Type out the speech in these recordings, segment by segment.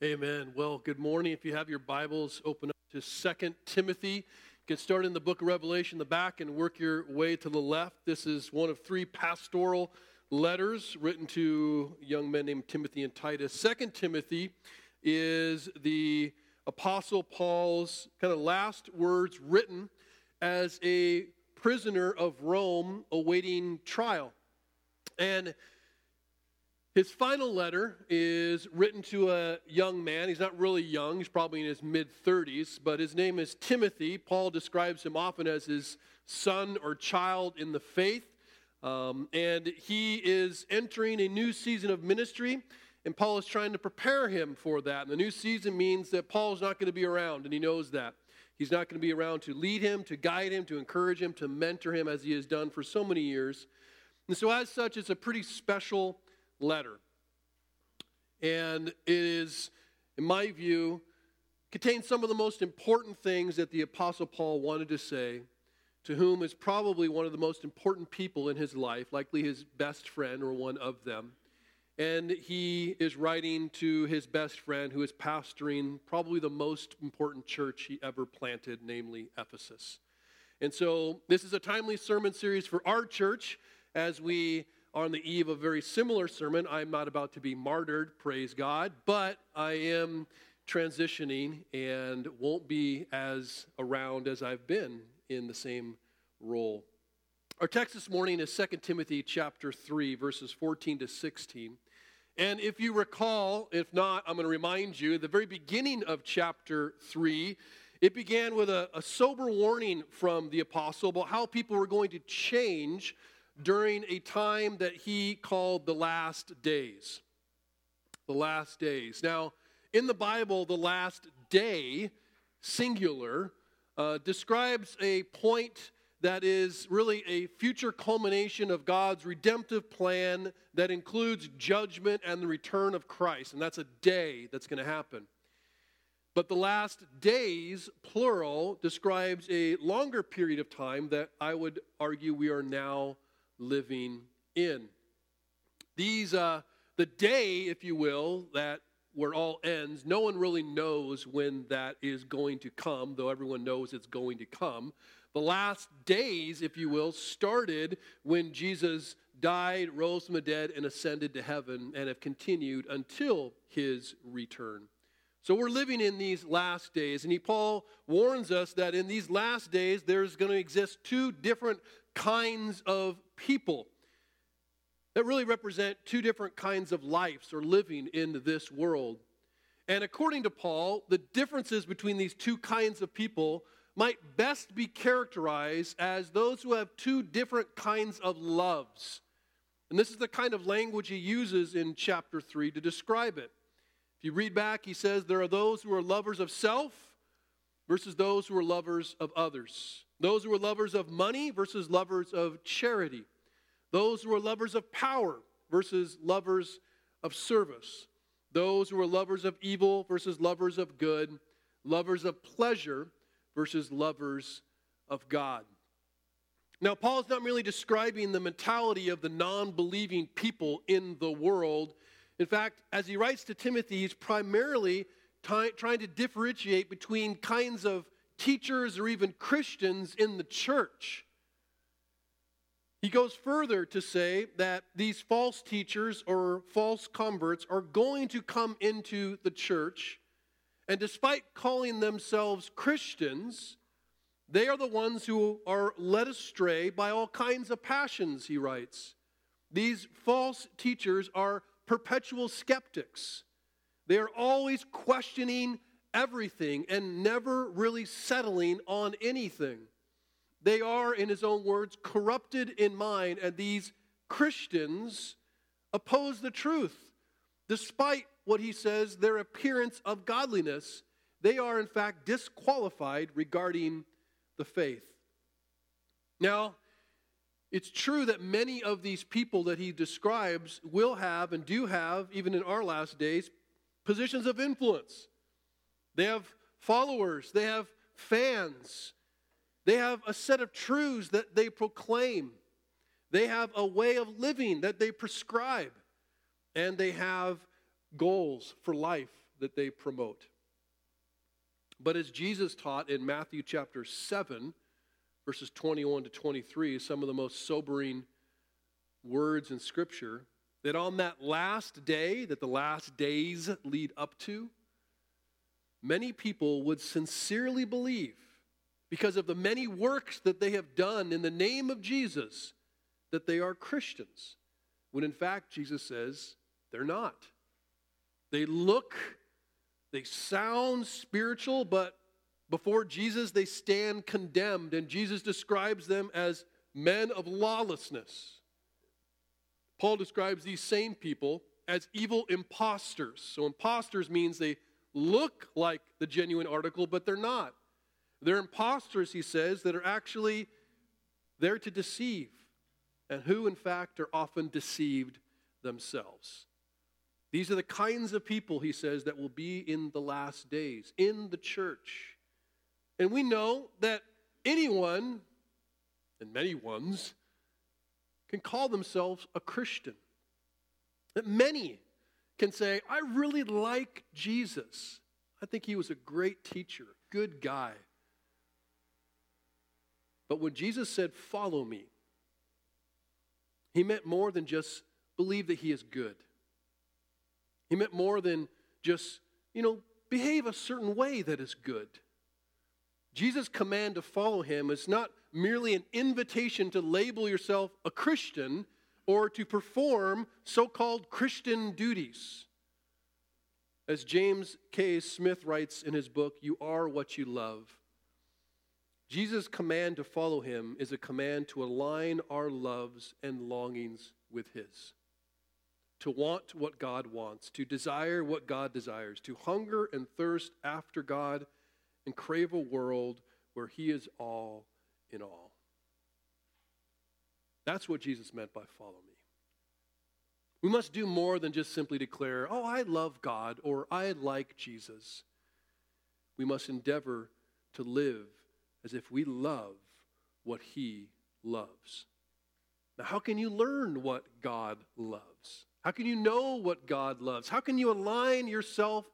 Amen. Well, good morning. If you have your Bibles, open up to Second Timothy. Get started in the book of Revelation, the back, and work your way to the left. This is one of three pastoral letters written to young men named Timothy and Titus. Second Timothy is the Apostle Paul's kind of last words written as a prisoner of Rome awaiting trial. And his final letter is written to a young man. He's not really young, he's probably in his mid 30s, but his name is Timothy. Paul describes him often as his son or child in the faith. Um, and he is entering a new season of ministry, and Paul is trying to prepare him for that. And the new season means that Paul's not going to be around, and he knows that. He's not going to be around to lead him, to guide him, to encourage him, to mentor him as he has done for so many years. And so, as such, it's a pretty special letter. And it is, in my view, contains some of the most important things that the Apostle Paul wanted to say to whom is probably one of the most important people in his life, likely his best friend or one of them. And he is writing to his best friend who is pastoring probably the most important church he ever planted, namely Ephesus. And so, this is a timely sermon series for our church as we on the eve of a very similar sermon. I'm not about to be martyred, praise God, but I am transitioning and won't be as around as I've been in the same role. Our text this morning is 2 Timothy chapter 3 verses 14 to 16. And if you recall, if not, I'm going to remind you, the very beginning of chapter 3, it began with a, a sober warning from the apostle about how people were going to change during a time that he called the last days. The last days. Now, in the Bible, the last day, singular, uh, describes a point that is really a future culmination of God's redemptive plan that includes judgment and the return of Christ. And that's a day that's going to happen. But the last days, plural, describes a longer period of time that I would argue we are now living in. These, uh, the day, if you will, that where all ends, no one really knows when that is going to come, though everyone knows it's going to come. The last days, if you will, started when Jesus died, rose from the dead, and ascended to heaven, and have continued until his return. So we're living in these last days, and he, Paul warns us that in these last days there's going to exist two different kinds of people that really represent two different kinds of lives or living in this world. And according to Paul, the differences between these two kinds of people might best be characterized as those who have two different kinds of loves. And this is the kind of language he uses in chapter 3 to describe it. If you read back, he says there are those who are lovers of self versus those who are lovers of others. Those who are lovers of money versus lovers of charity. Those who are lovers of power versus lovers of service. Those who are lovers of evil versus lovers of good. Lovers of pleasure versus lovers of God. Now, Paul is not merely describing the mentality of the non believing people in the world. In fact, as he writes to Timothy, he's primarily t- trying to differentiate between kinds of teachers or even Christians in the church. He goes further to say that these false teachers or false converts are going to come into the church, and despite calling themselves Christians, they are the ones who are led astray by all kinds of passions, he writes. These false teachers are perpetual skeptics. They are always questioning everything and never really settling on anything. They are, in his own words, corrupted in mind, and these Christians oppose the truth. Despite what he says, their appearance of godliness, they are in fact disqualified regarding the faith. Now, it's true that many of these people that he describes will have and do have, even in our last days, positions of influence. They have followers, they have fans, they have a set of truths that they proclaim, they have a way of living that they prescribe, and they have goals for life that they promote. But as Jesus taught in Matthew chapter 7, verses 21 to 23, some of the most sobering words in Scripture, that on that last day, that the last days lead up to, many people would sincerely believe, because of the many works that they have done in the name of Jesus, that they are Christians, when in fact Jesus says they're not. They look, they sound spiritual, but before Jesus they stand condemned, and Jesus describes them as men of lawlessness. Paul describes these same people as evil imposters. So, imposters means they look like the genuine article, but they're not. They're imposters, he says, that are actually there to deceive, and who, in fact, are often deceived themselves. These are the kinds of people, he says, that will be in the last days, in the church. And we know that anyone, and many ones, can call themselves a Christian. That many can say, I really like Jesus. I think he was a great teacher, good guy. But when Jesus said, Follow me, he meant more than just believe that he is good. He meant more than just, you know, behave a certain way that is good. Jesus' command to follow him is not merely an invitation to label yourself a Christian or to perform so called Christian duties. As James K. Smith writes in his book, You Are What You Love, Jesus' command to follow him is a command to align our loves and longings with his. To want what God wants, to desire what God desires, to hunger and thirst after God and crave a world where he is all in all. That's what Jesus meant by follow me. We must do more than just simply declare, oh, I love God or I like Jesus. We must endeavor to live as if we love what he loves. Now, how can you learn what God loves? How can you know what God loves? How can you align yourself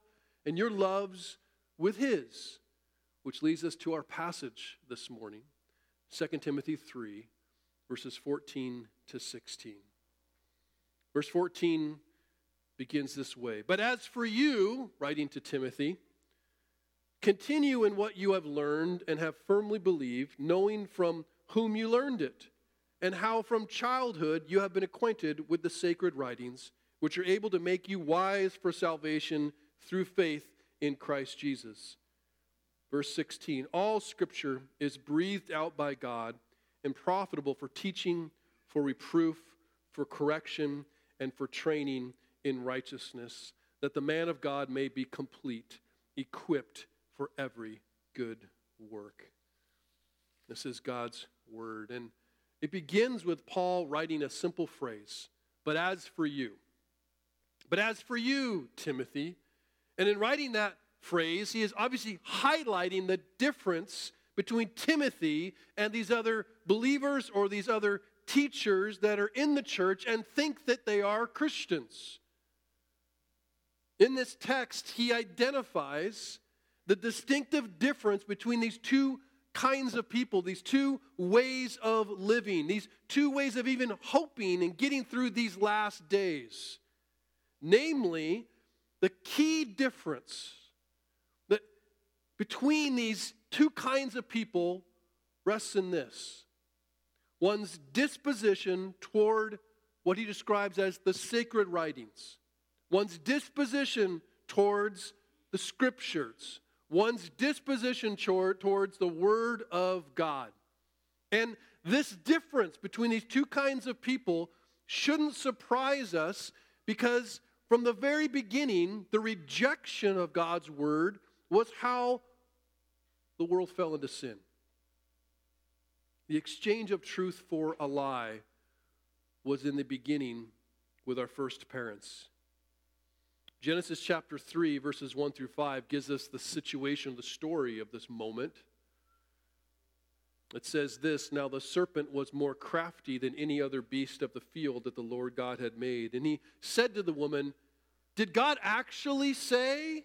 and your loves with his? Which leads us to our passage this morning 2 Timothy 3, verses 14 to 16. Verse 14 begins this way But as for you, writing to Timothy, continue in what you have learned and have firmly believed, knowing from whom you learned it, and how from childhood you have been acquainted with the sacred writings, which are able to make you wise for salvation through faith in Christ Jesus. Verse 16 All scripture is breathed out by God and profitable for teaching, for reproof, for correction, and for training in righteousness, that the man of God may be complete, equipped for every good work. This is God's word. And it begins with Paul writing a simple phrase, but as for you. But as for you, Timothy, and in writing that phrase, he is obviously highlighting the difference between Timothy and these other believers or these other teachers that are in the church and think that they are Christians. In this text, he identifies the distinctive difference between these two kinds of people, these two ways of living, these two ways of even hoping and getting through these last days. Namely, the key difference between these two kinds of people rests in this. One's disposition toward what he describes as the sacred writings, one's disposition towards the scriptures, one's disposition towards the Word of God. And this difference between these two kinds of people shouldn't surprise us because from the very beginning, the rejection of God's Word was how the world fell into sin. The exchange of truth for a lie was in the beginning with our first parents. Genesis chapter 3, verses 1 through 5, gives us the situation, the story of this moment. It says this Now the serpent was more crafty than any other beast of the field that the Lord God had made. And he said to the woman, Did God actually say,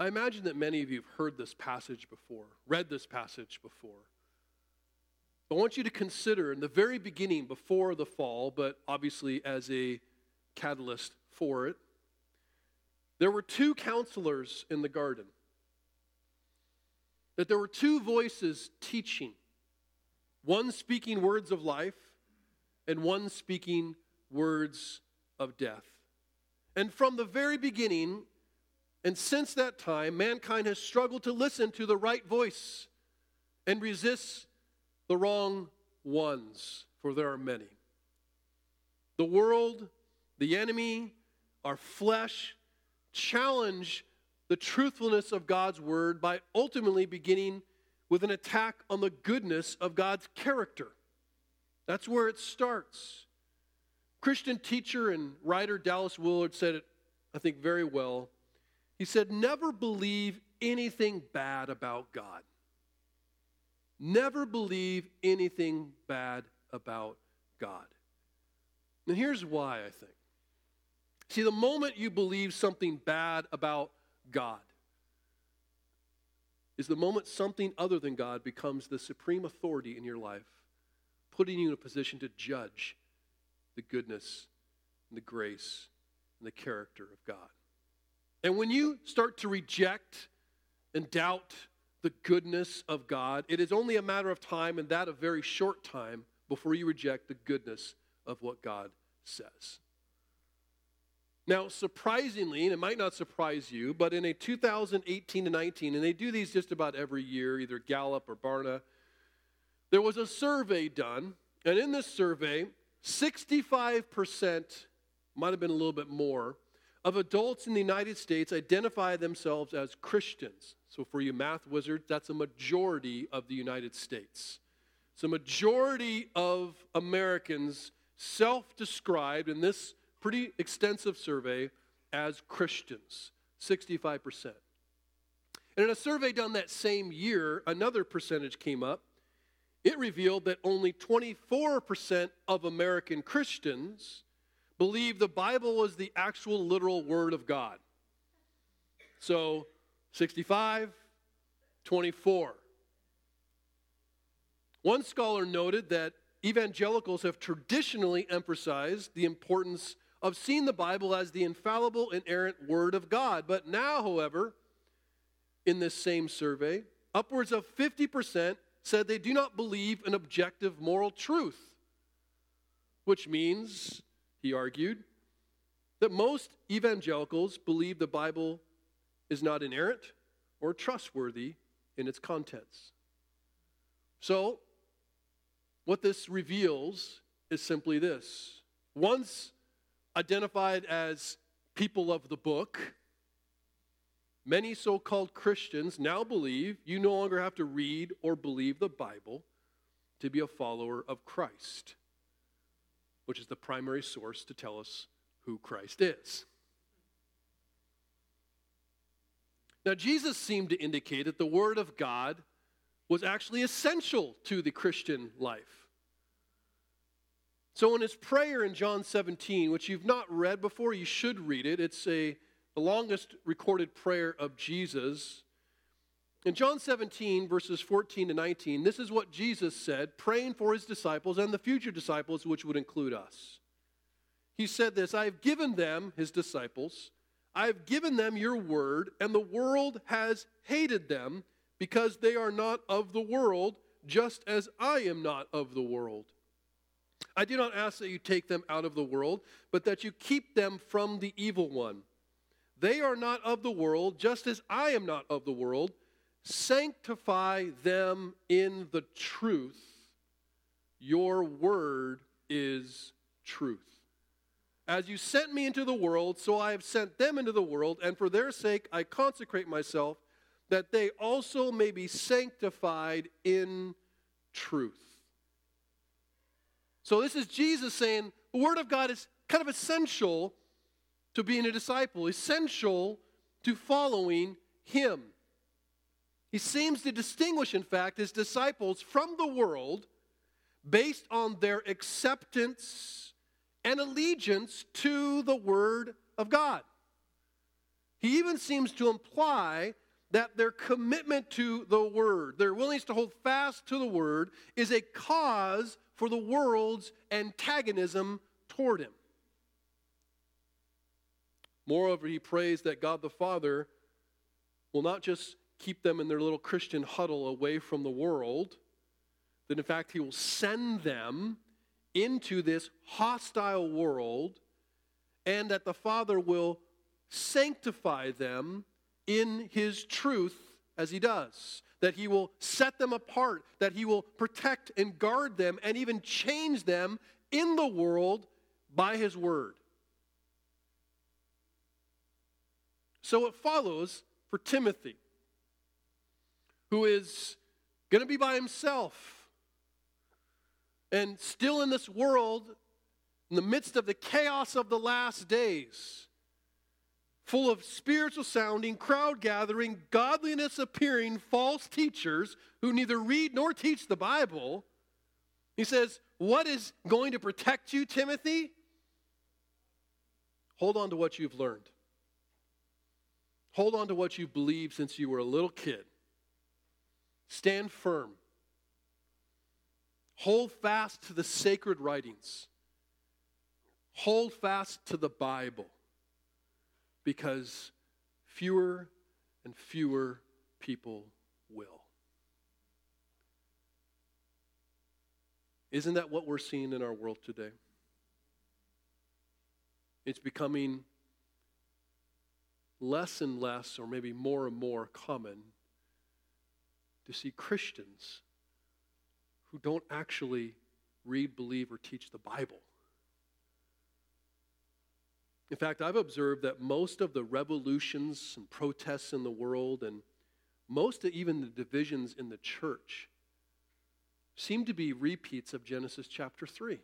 I imagine that many of you have heard this passage before, read this passage before. I want you to consider in the very beginning, before the fall, but obviously as a catalyst for it, there were two counselors in the garden. That there were two voices teaching one speaking words of life and one speaking words of death. And from the very beginning, and since that time, mankind has struggled to listen to the right voice and resist the wrong ones, for there are many. The world, the enemy, our flesh challenge the truthfulness of God's word by ultimately beginning with an attack on the goodness of God's character. That's where it starts. Christian teacher and writer Dallas Willard said it, I think, very well. He said, Never believe anything bad about God. Never believe anything bad about God. And here's why I think. See, the moment you believe something bad about God is the moment something other than God becomes the supreme authority in your life, putting you in a position to judge the goodness and the grace and the character of God. And when you start to reject and doubt the goodness of God, it is only a matter of time, and that a very short time, before you reject the goodness of what God says. Now, surprisingly, and it might not surprise you, but in a 2018 to 19, and they do these just about every year, either Gallup or Barna, there was a survey done, and in this survey, 65%, might have been a little bit more, of adults in the United States identify themselves as Christians. So, for you math wizards, that's a majority of the United States. So, majority of Americans self described in this pretty extensive survey as Christians 65%. And in a survey done that same year, another percentage came up. It revealed that only 24% of American Christians believe the Bible was the actual literal Word of God. So 65, 24. One scholar noted that evangelicals have traditionally emphasized the importance of seeing the Bible as the infallible, inerrant Word of God. But now, however, in this same survey, upwards of 50% said they do not believe in objective moral truth, which means he argued, that most evangelicals believe the Bible is not inerrant or trustworthy in its contents. So, what this reveals is simply this. Once identified as people of the book, many so called Christians now believe you no longer have to read or believe the Bible to be a follower of Christ which is the primary source to tell us who Christ is. Now, Jesus seemed to indicate that the Word of God was actually essential to the Christian life. So, in his prayer in John 17, which you've not read before, you should read it. It's a, the longest recorded prayer of Jesus. In John 17, verses 14 to 19, this is what Jesus said, praying for his disciples and the future disciples, which would include us. He said this I have given them, his disciples, I have given them your word, and the world has hated them because they are not of the world, just as I am not of the world. I do not ask that you take them out of the world, but that you keep them from the evil one. They are not of the world, just as I am not of the world. Sanctify them in the truth. Your word is truth. As you sent me into the world, so I have sent them into the world, and for their sake I consecrate myself, that they also may be sanctified in truth. So, this is Jesus saying the Word of God is kind of essential to being a disciple, essential to following Him. He seems to distinguish, in fact, his disciples from the world based on their acceptance and allegiance to the Word of God. He even seems to imply that their commitment to the Word, their willingness to hold fast to the Word, is a cause for the world's antagonism toward Him. Moreover, he prays that God the Father will not just keep them in their little Christian huddle away from the world, that in fact he will send them into this hostile world, and that the Father will sanctify them in his truth as he does. That he will set them apart, that he will protect and guard them, and even change them in the world by his word. So it follows for Timothy who is going to be by himself and still in this world, in the midst of the chaos of the last days, full of spiritual sounding, crowd gathering, godliness appearing, false teachers who neither read nor teach the Bible. He says, What is going to protect you, Timothy? Hold on to what you've learned. Hold on to what you've believed since you were a little kid. Stand firm. Hold fast to the sacred writings. Hold fast to the Bible because fewer and fewer people will. Isn't that what we're seeing in our world today? It's becoming less and less, or maybe more and more common to see Christians who don't actually read, believe, or teach the Bible. In fact, I've observed that most of the revolutions and protests in the world, and most of even the divisions in the church, seem to be repeats of Genesis chapter 3.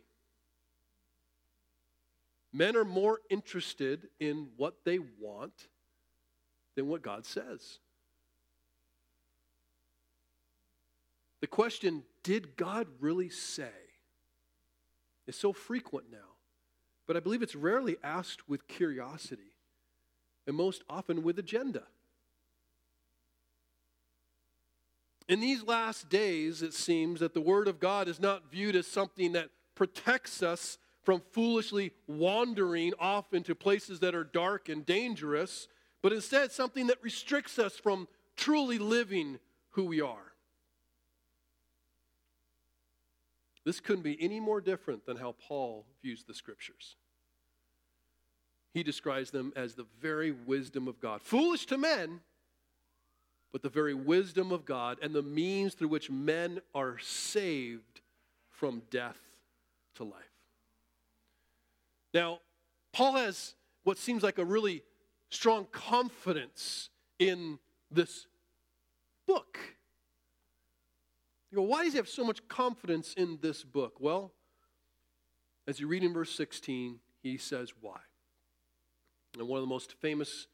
Men are more interested in what they want than what God says. The question, did God really say, is so frequent now. But I believe it's rarely asked with curiosity and most often with agenda. In these last days, it seems that the Word of God is not viewed as something that protects us from foolishly wandering off into places that are dark and dangerous, but instead something that restricts us from truly living who we are. This couldn't be any more different than how Paul views the scriptures. He describes them as the very wisdom of God. Foolish to men, but the very wisdom of God and the means through which men are saved from death to life. Now, Paul has what seems like a really strong confidence in this book. You go, why does he have so much confidence in this book? Well, as you read in verse 16, he says why. And one of the most famous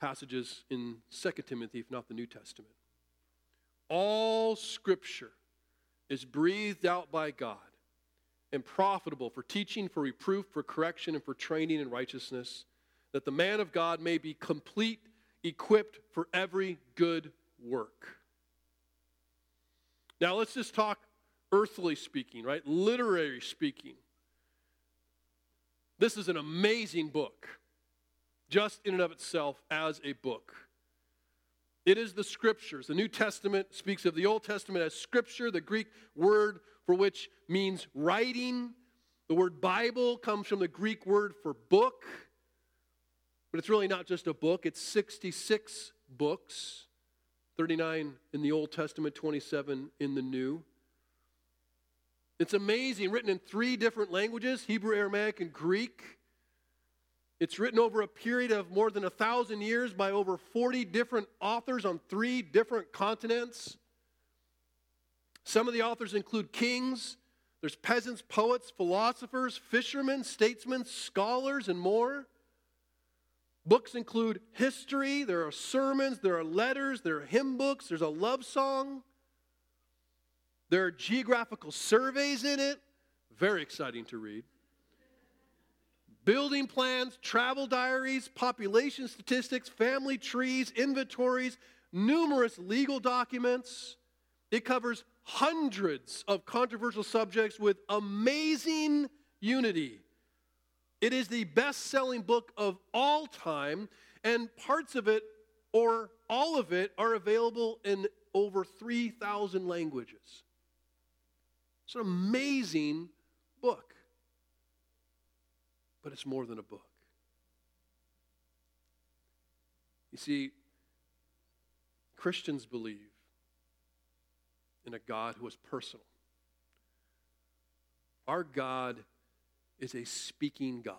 passages in 2 Timothy, if not the New Testament. All scripture is breathed out by God and profitable for teaching, for reproof, for correction, and for training in righteousness, that the man of God may be complete, equipped for every good work. Now, let's just talk earthly speaking, right? Literary speaking. This is an amazing book, just in and of itself as a book. It is the scriptures. The New Testament speaks of the Old Testament as scripture, the Greek word for which means writing. The word Bible comes from the Greek word for book, but it's really not just a book, it's 66 books. 39 in the Old Testament, 27 in the New. It's amazing, written in three different languages Hebrew, Aramaic, and Greek. It's written over a period of more than a thousand years by over 40 different authors on three different continents. Some of the authors include kings, there's peasants, poets, philosophers, fishermen, statesmen, scholars, and more. Books include history, there are sermons, there are letters, there are hymn books, there's a love song, there are geographical surveys in it. Very exciting to read. Building plans, travel diaries, population statistics, family trees, inventories, numerous legal documents. It covers hundreds of controversial subjects with amazing unity. It is the best selling book of all time, and parts of it, or all of it, are available in over 3,000 languages. It's an amazing book, but it's more than a book. You see, Christians believe in a God who is personal. Our God is a speaking God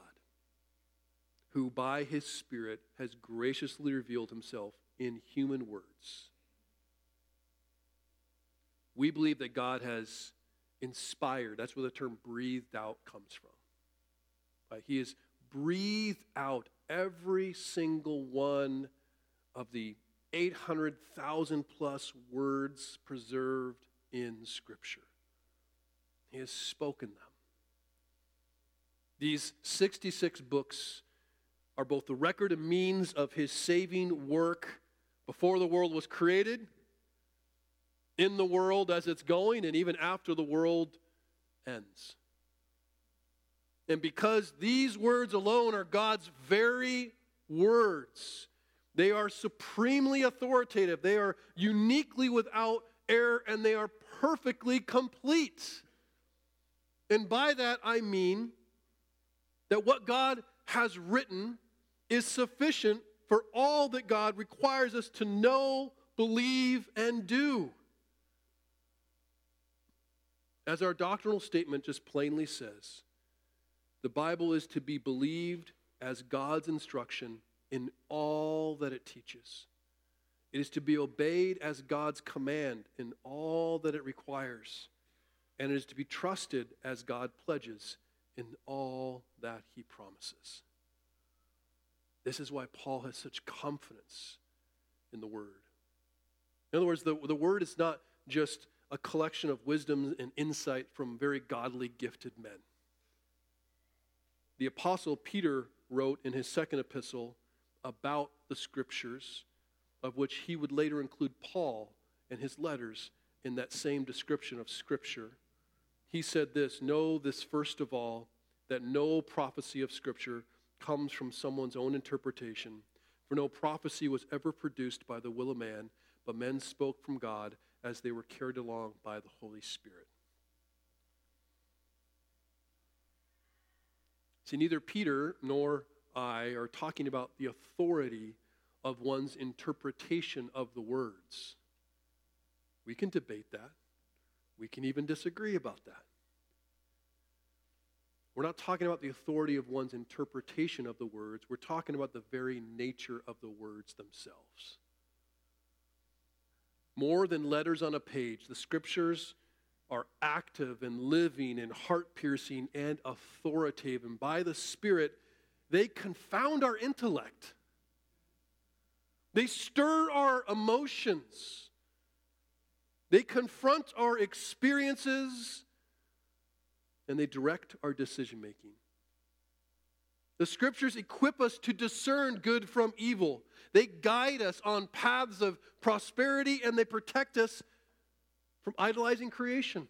who, by his Spirit, has graciously revealed himself in human words. We believe that God has inspired, that's where the term breathed out comes from. He has breathed out every single one of the 800,000 plus words preserved in Scripture. He has spoken them. These 66 books are both the record and means of his saving work before the world was created, in the world as it's going, and even after the world ends. And because these words alone are God's very words, they are supremely authoritative. They are uniquely without error and they are perfectly complete. And by that I mean that what God has written is sufficient for all that God requires us to know, believe, and do. As our doctrinal statement just plainly says, the Bible is to be believed as God's instruction in all that it teaches. It is to be obeyed as God's command in all that it requires. And it is to be trusted as God pledges in all that he promises. This is why Paul has such confidence in the Word. In other words, the, the Word is not just a collection of wisdom and insight from very godly, gifted men. The Apostle Peter wrote in his second epistle about the scriptures, of which he would later include Paul and his letters in that same description of scripture. He said this Know this first of all, that no prophecy of scripture comes from someone's own interpretation, for no prophecy was ever produced by the will of man, but men spoke from God as they were carried along by the Holy Spirit. See, neither Peter nor I are talking about the authority of one's interpretation of the words. We can debate that. We can even disagree about that. We're not talking about the authority of one's interpretation of the words. We're talking about the very nature of the words themselves. More than letters on a page, the scriptures are active and living and heart piercing and authoritative. And by the Spirit, they confound our intellect, they stir our emotions, they confront our experiences, and they direct our decision making. The scriptures equip us to discern good from evil. They guide us on paths of prosperity and they protect us from idolizing creation.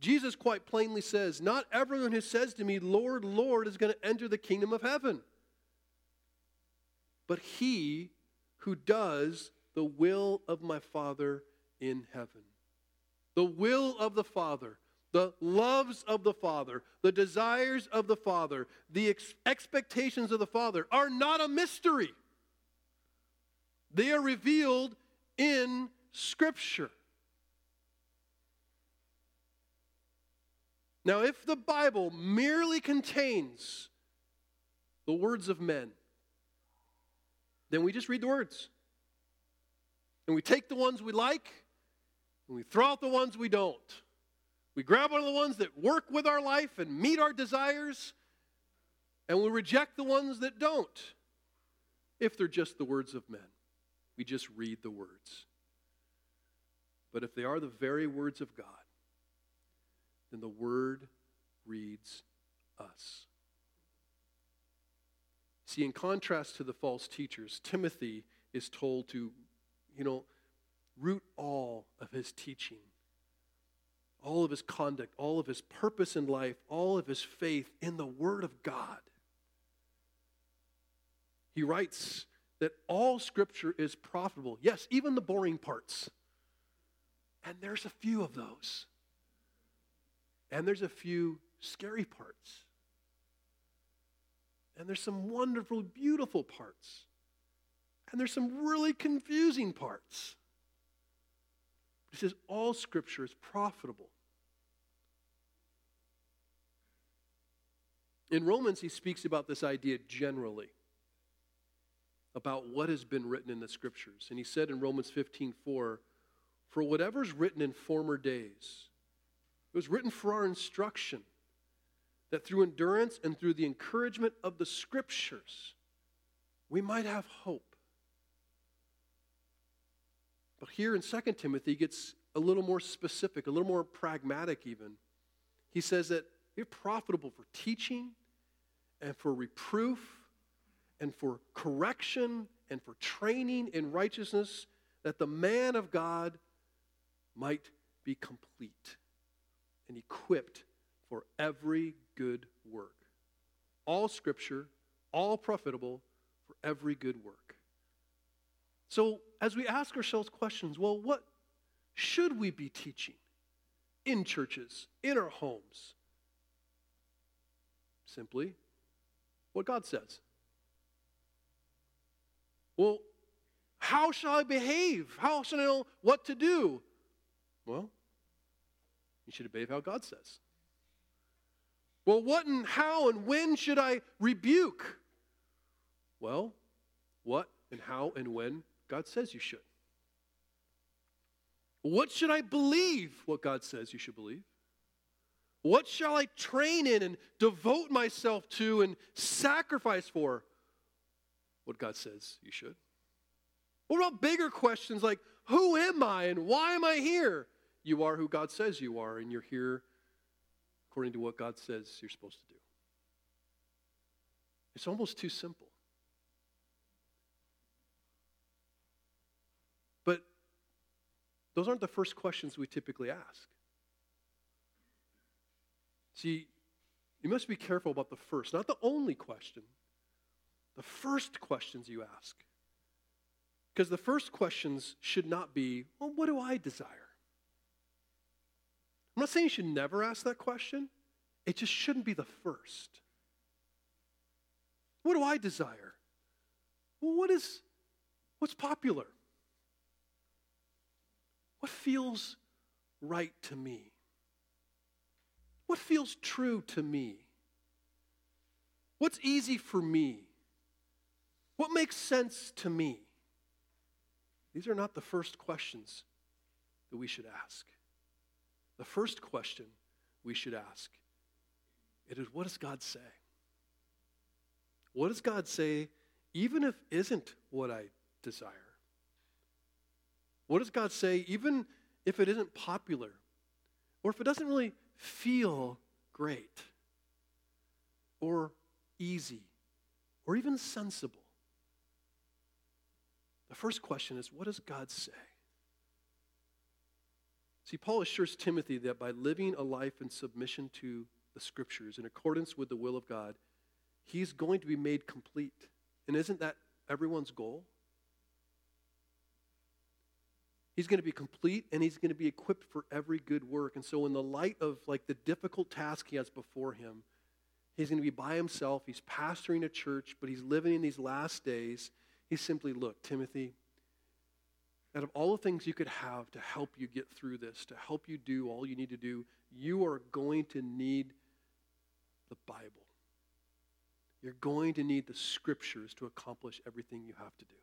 Jesus quite plainly says, Not everyone who says to me, Lord, Lord, is going to enter the kingdom of heaven, but he who does the will of my Father in heaven. The will of the Father, the loves of the Father, the desires of the Father, the ex- expectations of the Father are not a mystery. They are revealed in Scripture. Now, if the Bible merely contains the words of men, then we just read the words. And we take the ones we like and we throw out the ones we don't. We grab one of the ones that work with our life and meet our desires, and we reject the ones that don't, if they're just the words of men. We just read the words. But if they are the very words of God, then the Word reads us. See, in contrast to the false teachers, Timothy is told to, you know, root all of his teaching, all of his conduct, all of his purpose in life, all of his faith in the Word of God. He writes that all Scripture is profitable. Yes, even the boring parts. And there's a few of those. And there's a few scary parts. And there's some wonderful, beautiful parts. And there's some really confusing parts. He says all scripture is profitable. In Romans, he speaks about this idea generally about what has been written in the scriptures. And he said in Romans 15 4, For whatever's written in former days, it was written for our instruction, that through endurance and through the encouragement of the scriptures, we might have hope. But here in 2 Timothy, he gets a little more specific, a little more pragmatic, even. He says that you're profitable for teaching and for reproof and for correction and for training in righteousness, that the man of God might be complete and equipped for every good work. All scripture, all profitable for every good work. So, as we ask ourselves questions, well, what should we be teaching in churches, in our homes? Simply what God says. Well, how shall I behave? How shall I know what to do? Well, you should behave how God says. Well, what and how and when should I rebuke? Well, what and how and when God says you should. What should I believe? What God says you should believe. What shall I train in and devote myself to and sacrifice for? What God says you should. What about bigger questions like, who am I and why am I here? You are who God says you are, and you're here according to what God says you're supposed to do. It's almost too simple. Those aren't the first questions we typically ask. See, you must be careful about the first, not the only question, the first questions you ask. Because the first questions should not be, well, what do I desire? I'm not saying you should never ask that question, it just shouldn't be the first. What do I desire? Well, what is what's popular? What feels right to me? What feels true to me? What's easy for me? What makes sense to me? These are not the first questions that we should ask. The first question we should ask it is what does God say? What does God say even if isn't what I desire? What does God say, even if it isn't popular, or if it doesn't really feel great, or easy, or even sensible? The first question is what does God say? See, Paul assures Timothy that by living a life in submission to the scriptures in accordance with the will of God, he's going to be made complete. And isn't that everyone's goal? He's going to be complete and he's going to be equipped for every good work. And so in the light of like the difficult task he has before him, he's going to be by himself. He's pastoring a church, but he's living in these last days. He's simply, look, Timothy, out of all the things you could have to help you get through this, to help you do all you need to do, you are going to need the Bible. you're going to need the scriptures to accomplish everything you have to do.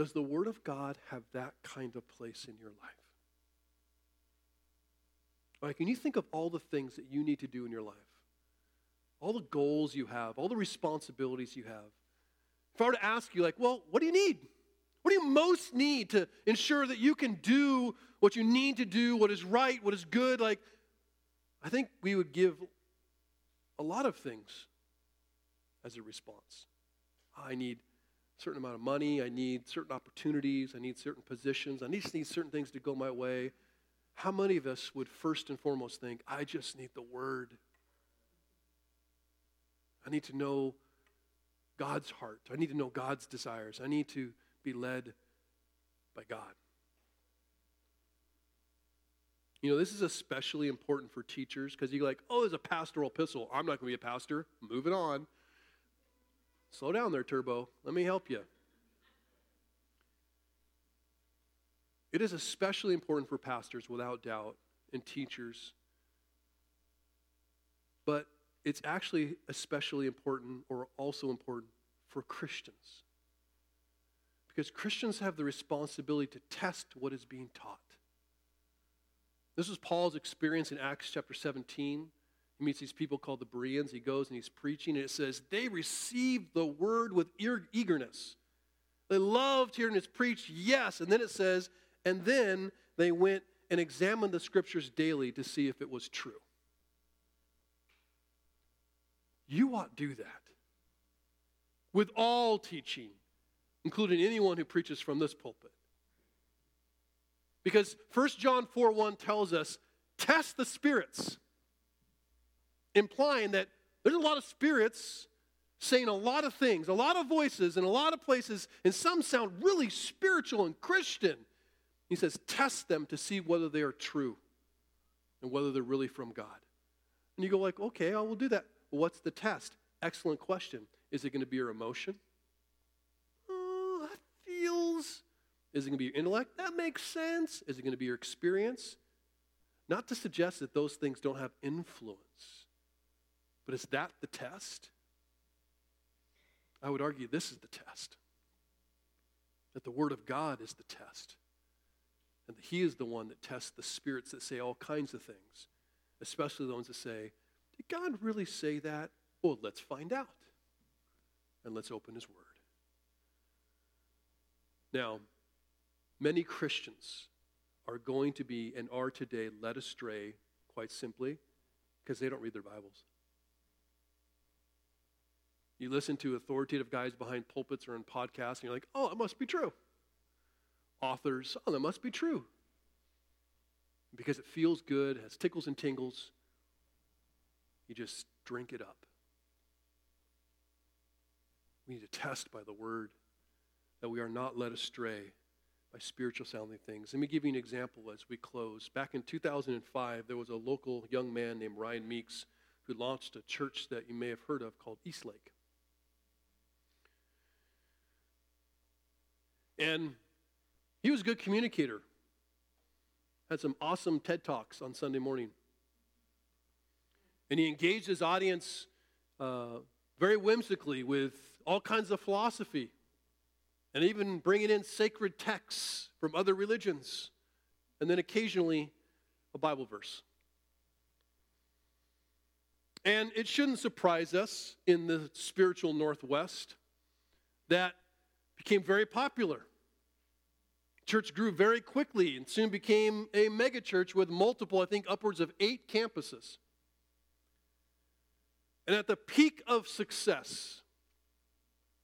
Does the Word of God have that kind of place in your life? Like, when you think of all the things that you need to do in your life, all the goals you have, all the responsibilities you have, if I were to ask you, like, well, what do you need? What do you most need to ensure that you can do what you need to do, what is right, what is good? Like, I think we would give a lot of things as a response. I need certain amount of money, I need certain opportunities, I need certain positions, I need, need certain things to go my way. How many of us would first and foremost think, I just need the Word? I need to know God's heart. I need to know God's desires. I need to be led by God. You know, this is especially important for teachers because you're like, oh, there's a pastoral epistle. I'm not going to be a pastor. Moving on. Slow down there, Turbo. Let me help you. It is especially important for pastors, without doubt, and teachers. But it's actually especially important or also important for Christians. Because Christians have the responsibility to test what is being taught. This is Paul's experience in Acts chapter 17. He meets these people called the Bereans. He goes and he's preaching, and it says, They received the word with eagerness. They loved hearing it preached, yes. And then it says, And then they went and examined the scriptures daily to see if it was true. You ought to do that with all teaching, including anyone who preaches from this pulpit. Because 1 John 4 1 tells us, test the spirits, implying that there's a lot of spirits saying a lot of things, a lot of voices in a lot of places, and some sound really spiritual and Christian. He says, test them to see whether they are true and whether they're really from God. And you go like, okay, I will do that. What's the test? Excellent question. Is it going to be your emotion? Oh, that feels. Is it going to be your intellect? That makes sense. Is it going to be your experience? Not to suggest that those things don't have influence, but is that the test? I would argue this is the test. That the Word of God is the test. And that He is the one that tests the spirits that say all kinds of things, especially the ones that say, Did God really say that? Well, let's find out and let's open his word. Now, many Christians are going to be and are today led astray, quite simply, because they don't read their Bibles. You listen to authoritative guys behind pulpits or in podcasts, and you're like, oh, it must be true. Authors, oh, that must be true. Because it feels good, has tickles and tingles, you just drink it up. We need to test by the word that we are not led astray by spiritual sounding things. Let me give you an example as we close. Back in 2005, there was a local young man named Ryan Meeks who launched a church that you may have heard of called Eastlake. And he was a good communicator. Had some awesome TED Talks on Sunday morning. And he engaged his audience uh, very whimsically with all kinds of philosophy, and even bringing in sacred texts from other religions, and then occasionally a Bible verse. And it shouldn't surprise us in the spiritual Northwest that became very popular. Church grew very quickly and soon became a megachurch with multiple, I think, upwards of eight campuses. And at the peak of success,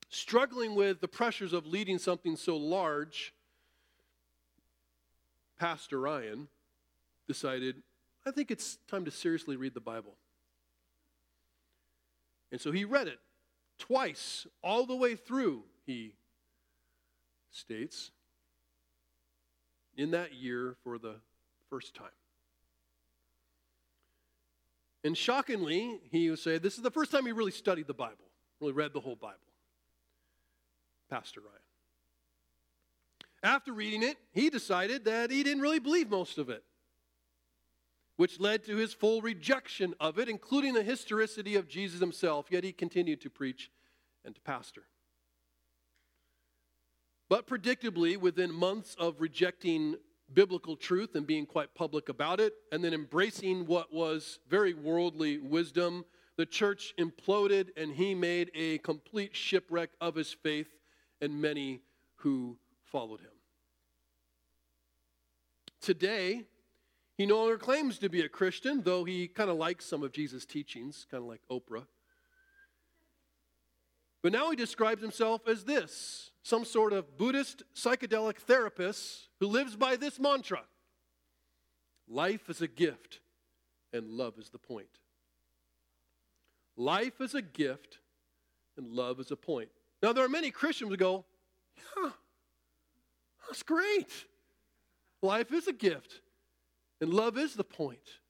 struggling with the pressures of leading something so large, Pastor Ryan decided, I think it's time to seriously read the Bible. And so he read it twice, all the way through, he states, in that year for the first time. And shockingly, he would say, This is the first time he really studied the Bible, really read the whole Bible. Pastor Ryan. After reading it, he decided that he didn't really believe most of it. which led to his full rejection of it, including the historicity of Jesus himself, yet he continued to preach and to pastor. But predictably, within months of rejecting biblical truth and being quite public about it, and then embracing what was very worldly wisdom, the church imploded and he made a complete shipwreck of his faith and many who followed him. Today, he no longer claims to be a Christian, though he kind of likes some of Jesus' teachings, kind of like Oprah. But now he describes himself as this some sort of Buddhist psychedelic therapist who lives by this mantra Life is a gift, and love is the point. Life is a gift, and love is a point. Now, there are many Christians who go, Yeah, that's great. Life is a gift, and love is the point.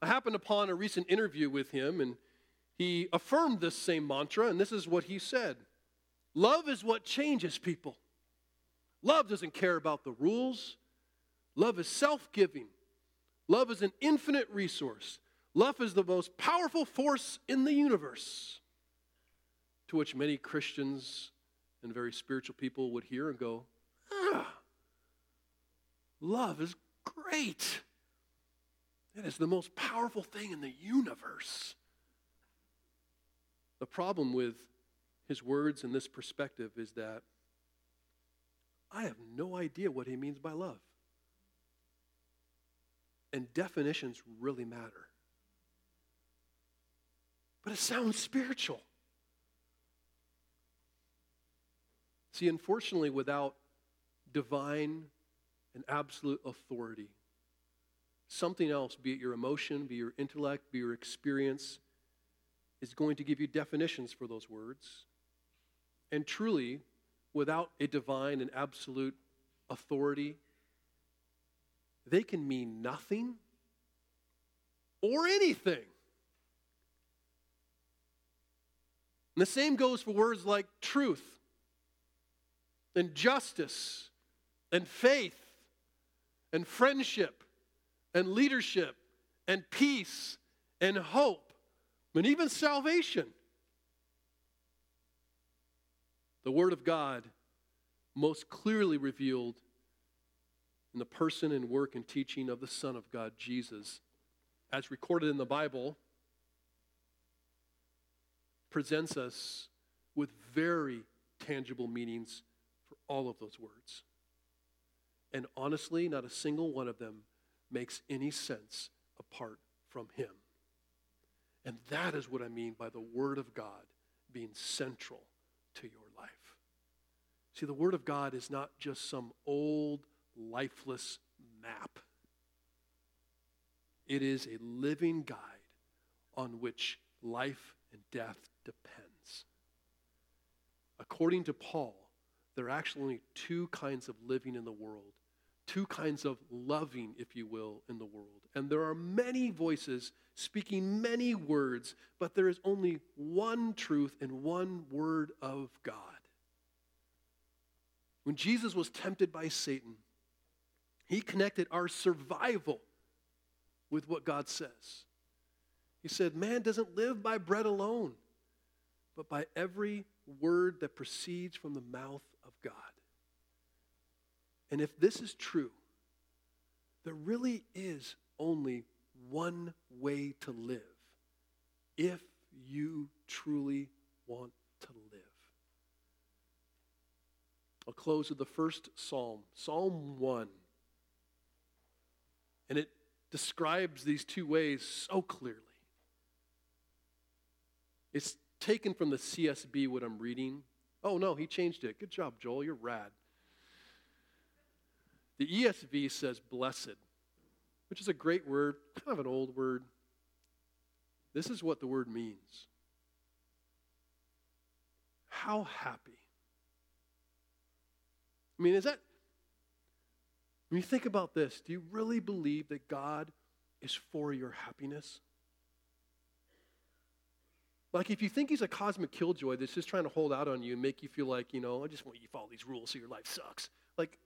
I happened upon a recent interview with him, and he affirmed this same mantra, and this is what he said Love is what changes people. Love doesn't care about the rules. Love is self giving. Love is an infinite resource. Love is the most powerful force in the universe. To which many Christians and very spiritual people would hear and go, ah, love is great. It is the most powerful thing in the universe. The problem with his words and this perspective is that I have no idea what he means by love. And definitions really matter. But it sounds spiritual. See, unfortunately, without divine and absolute authority, something else, be it your emotion, be your intellect, be your experience, is going to give you definitions for those words. And truly, without a divine and absolute authority, they can mean nothing or anything. And the same goes for words like truth and justice and faith and friendship and leadership and peace and hope and even salvation. The Word of God most clearly revealed in the person and work and teaching of the Son of God, Jesus, as recorded in the Bible, presents us with very tangible meanings for all of those words. And honestly, not a single one of them makes any sense apart from Him. And that is what I mean by the Word of God being central to your. See, the Word of God is not just some old, lifeless map, it is a living guide on which life and death depends. According to Paul, there are actually only two kinds of living in the world two kinds of loving, if you will, in the world. And there are many voices speaking many words, but there is only one truth and one word of God. When Jesus was tempted by Satan, he connected our survival with what God says. He said, Man doesn't live by bread alone, but by every word that proceeds from the mouth of God. And if this is true, there really is only one way to live if you truly want to live. I'll close with the first psalm, Psalm 1. And it describes these two ways so clearly. It's taken from the CSB, what I'm reading. Oh, no, he changed it. Good job, Joel. You're rad. The ESV says blessed, which is a great word, kind of an old word. This is what the word means. How happy. I mean, is that, when you think about this, do you really believe that God is for your happiness? Like, if you think he's a cosmic killjoy that's just trying to hold out on you and make you feel like, you know, I just want you to follow these rules so your life sucks. Like,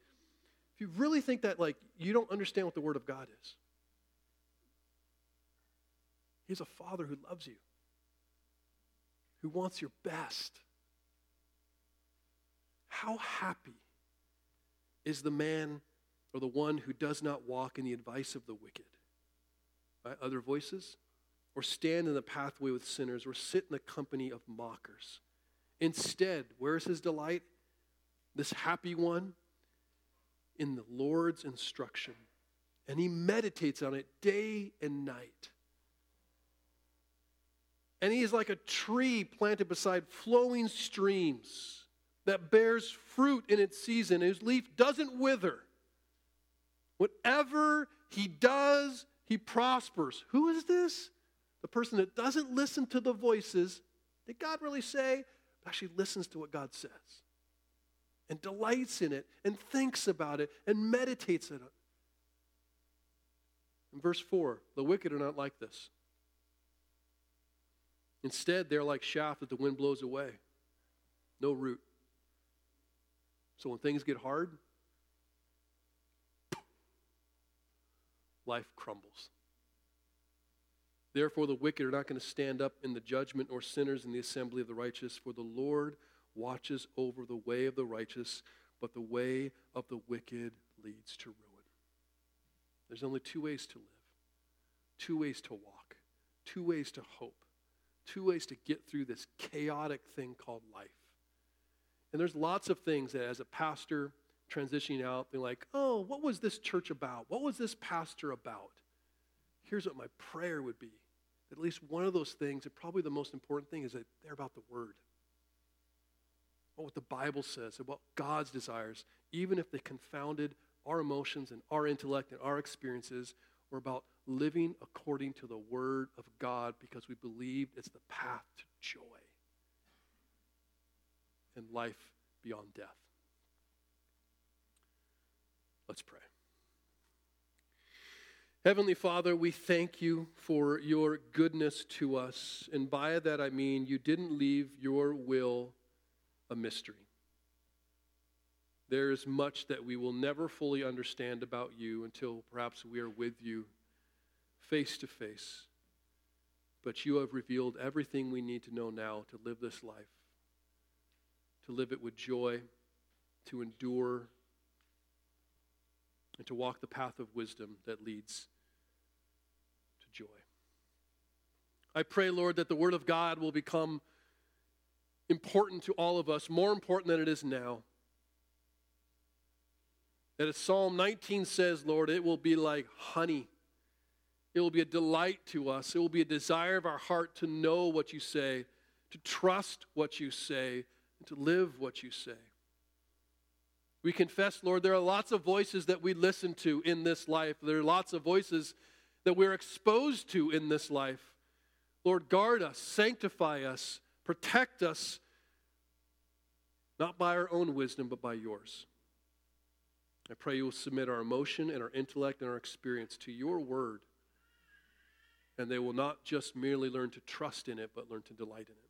if you really think that, like, you don't understand what the Word of God is, He's a father who loves you, who wants your best. How happy is the man or the one who does not walk in the advice of the wicked? Right? Other voices? Or stand in the pathway with sinners, or sit in the company of mockers. Instead, where is his delight? This happy one? In the Lord's instruction. And he meditates on it day and night. And he is like a tree planted beside flowing streams that bears fruit in its season, whose leaf doesn't wither. Whatever he does, he prospers. Who is this? The person that doesn't listen to the voices. Did God really say? But actually listens to what God says and delights in it and thinks about it and meditates on it. In verse 4, the wicked are not like this. Instead, they're like chaff that the wind blows away, no root. So when things get hard, life crumbles. Therefore, the wicked are not going to stand up in the judgment, or sinners in the assembly of the righteous, for the Lord watches over the way of the righteous, but the way of the wicked leads to ruin. There's only two ways to live, two ways to walk, two ways to hope two ways to get through this chaotic thing called life. And there's lots of things that, as a pastor transitioning out, they're like, oh, what was this church about? What was this pastor about? Here's what my prayer would be. At least one of those things, and probably the most important thing, is that they're about the Word. About what the Bible says, and what God's desires, even if they confounded our emotions and our intellect and our experiences, or about living according to the Word of God because we believe it's the path to joy and life beyond death. Let's pray. Heavenly Father, we thank you for your goodness to us. And by that I mean you didn't leave your will a mystery. There is much that we will never fully understand about you until perhaps we are with you face to face. But you have revealed everything we need to know now to live this life, to live it with joy, to endure, and to walk the path of wisdom that leads to joy. I pray, Lord, that the Word of God will become important to all of us, more important than it is now. That as Psalm 19 says, Lord, it will be like honey it will be a delight to us. It will be a desire of our heart to know what you say, to trust what you say, and to live what you say. We confess, Lord, there are lots of voices that we listen to in this life. There are lots of voices that we're exposed to in this life. Lord, guard us, sanctify us, protect us, not by our own wisdom, but by yours. I pray you will submit our emotion and our intellect and our experience to your word and they will not just merely learn to trust in it, but learn to delight in it.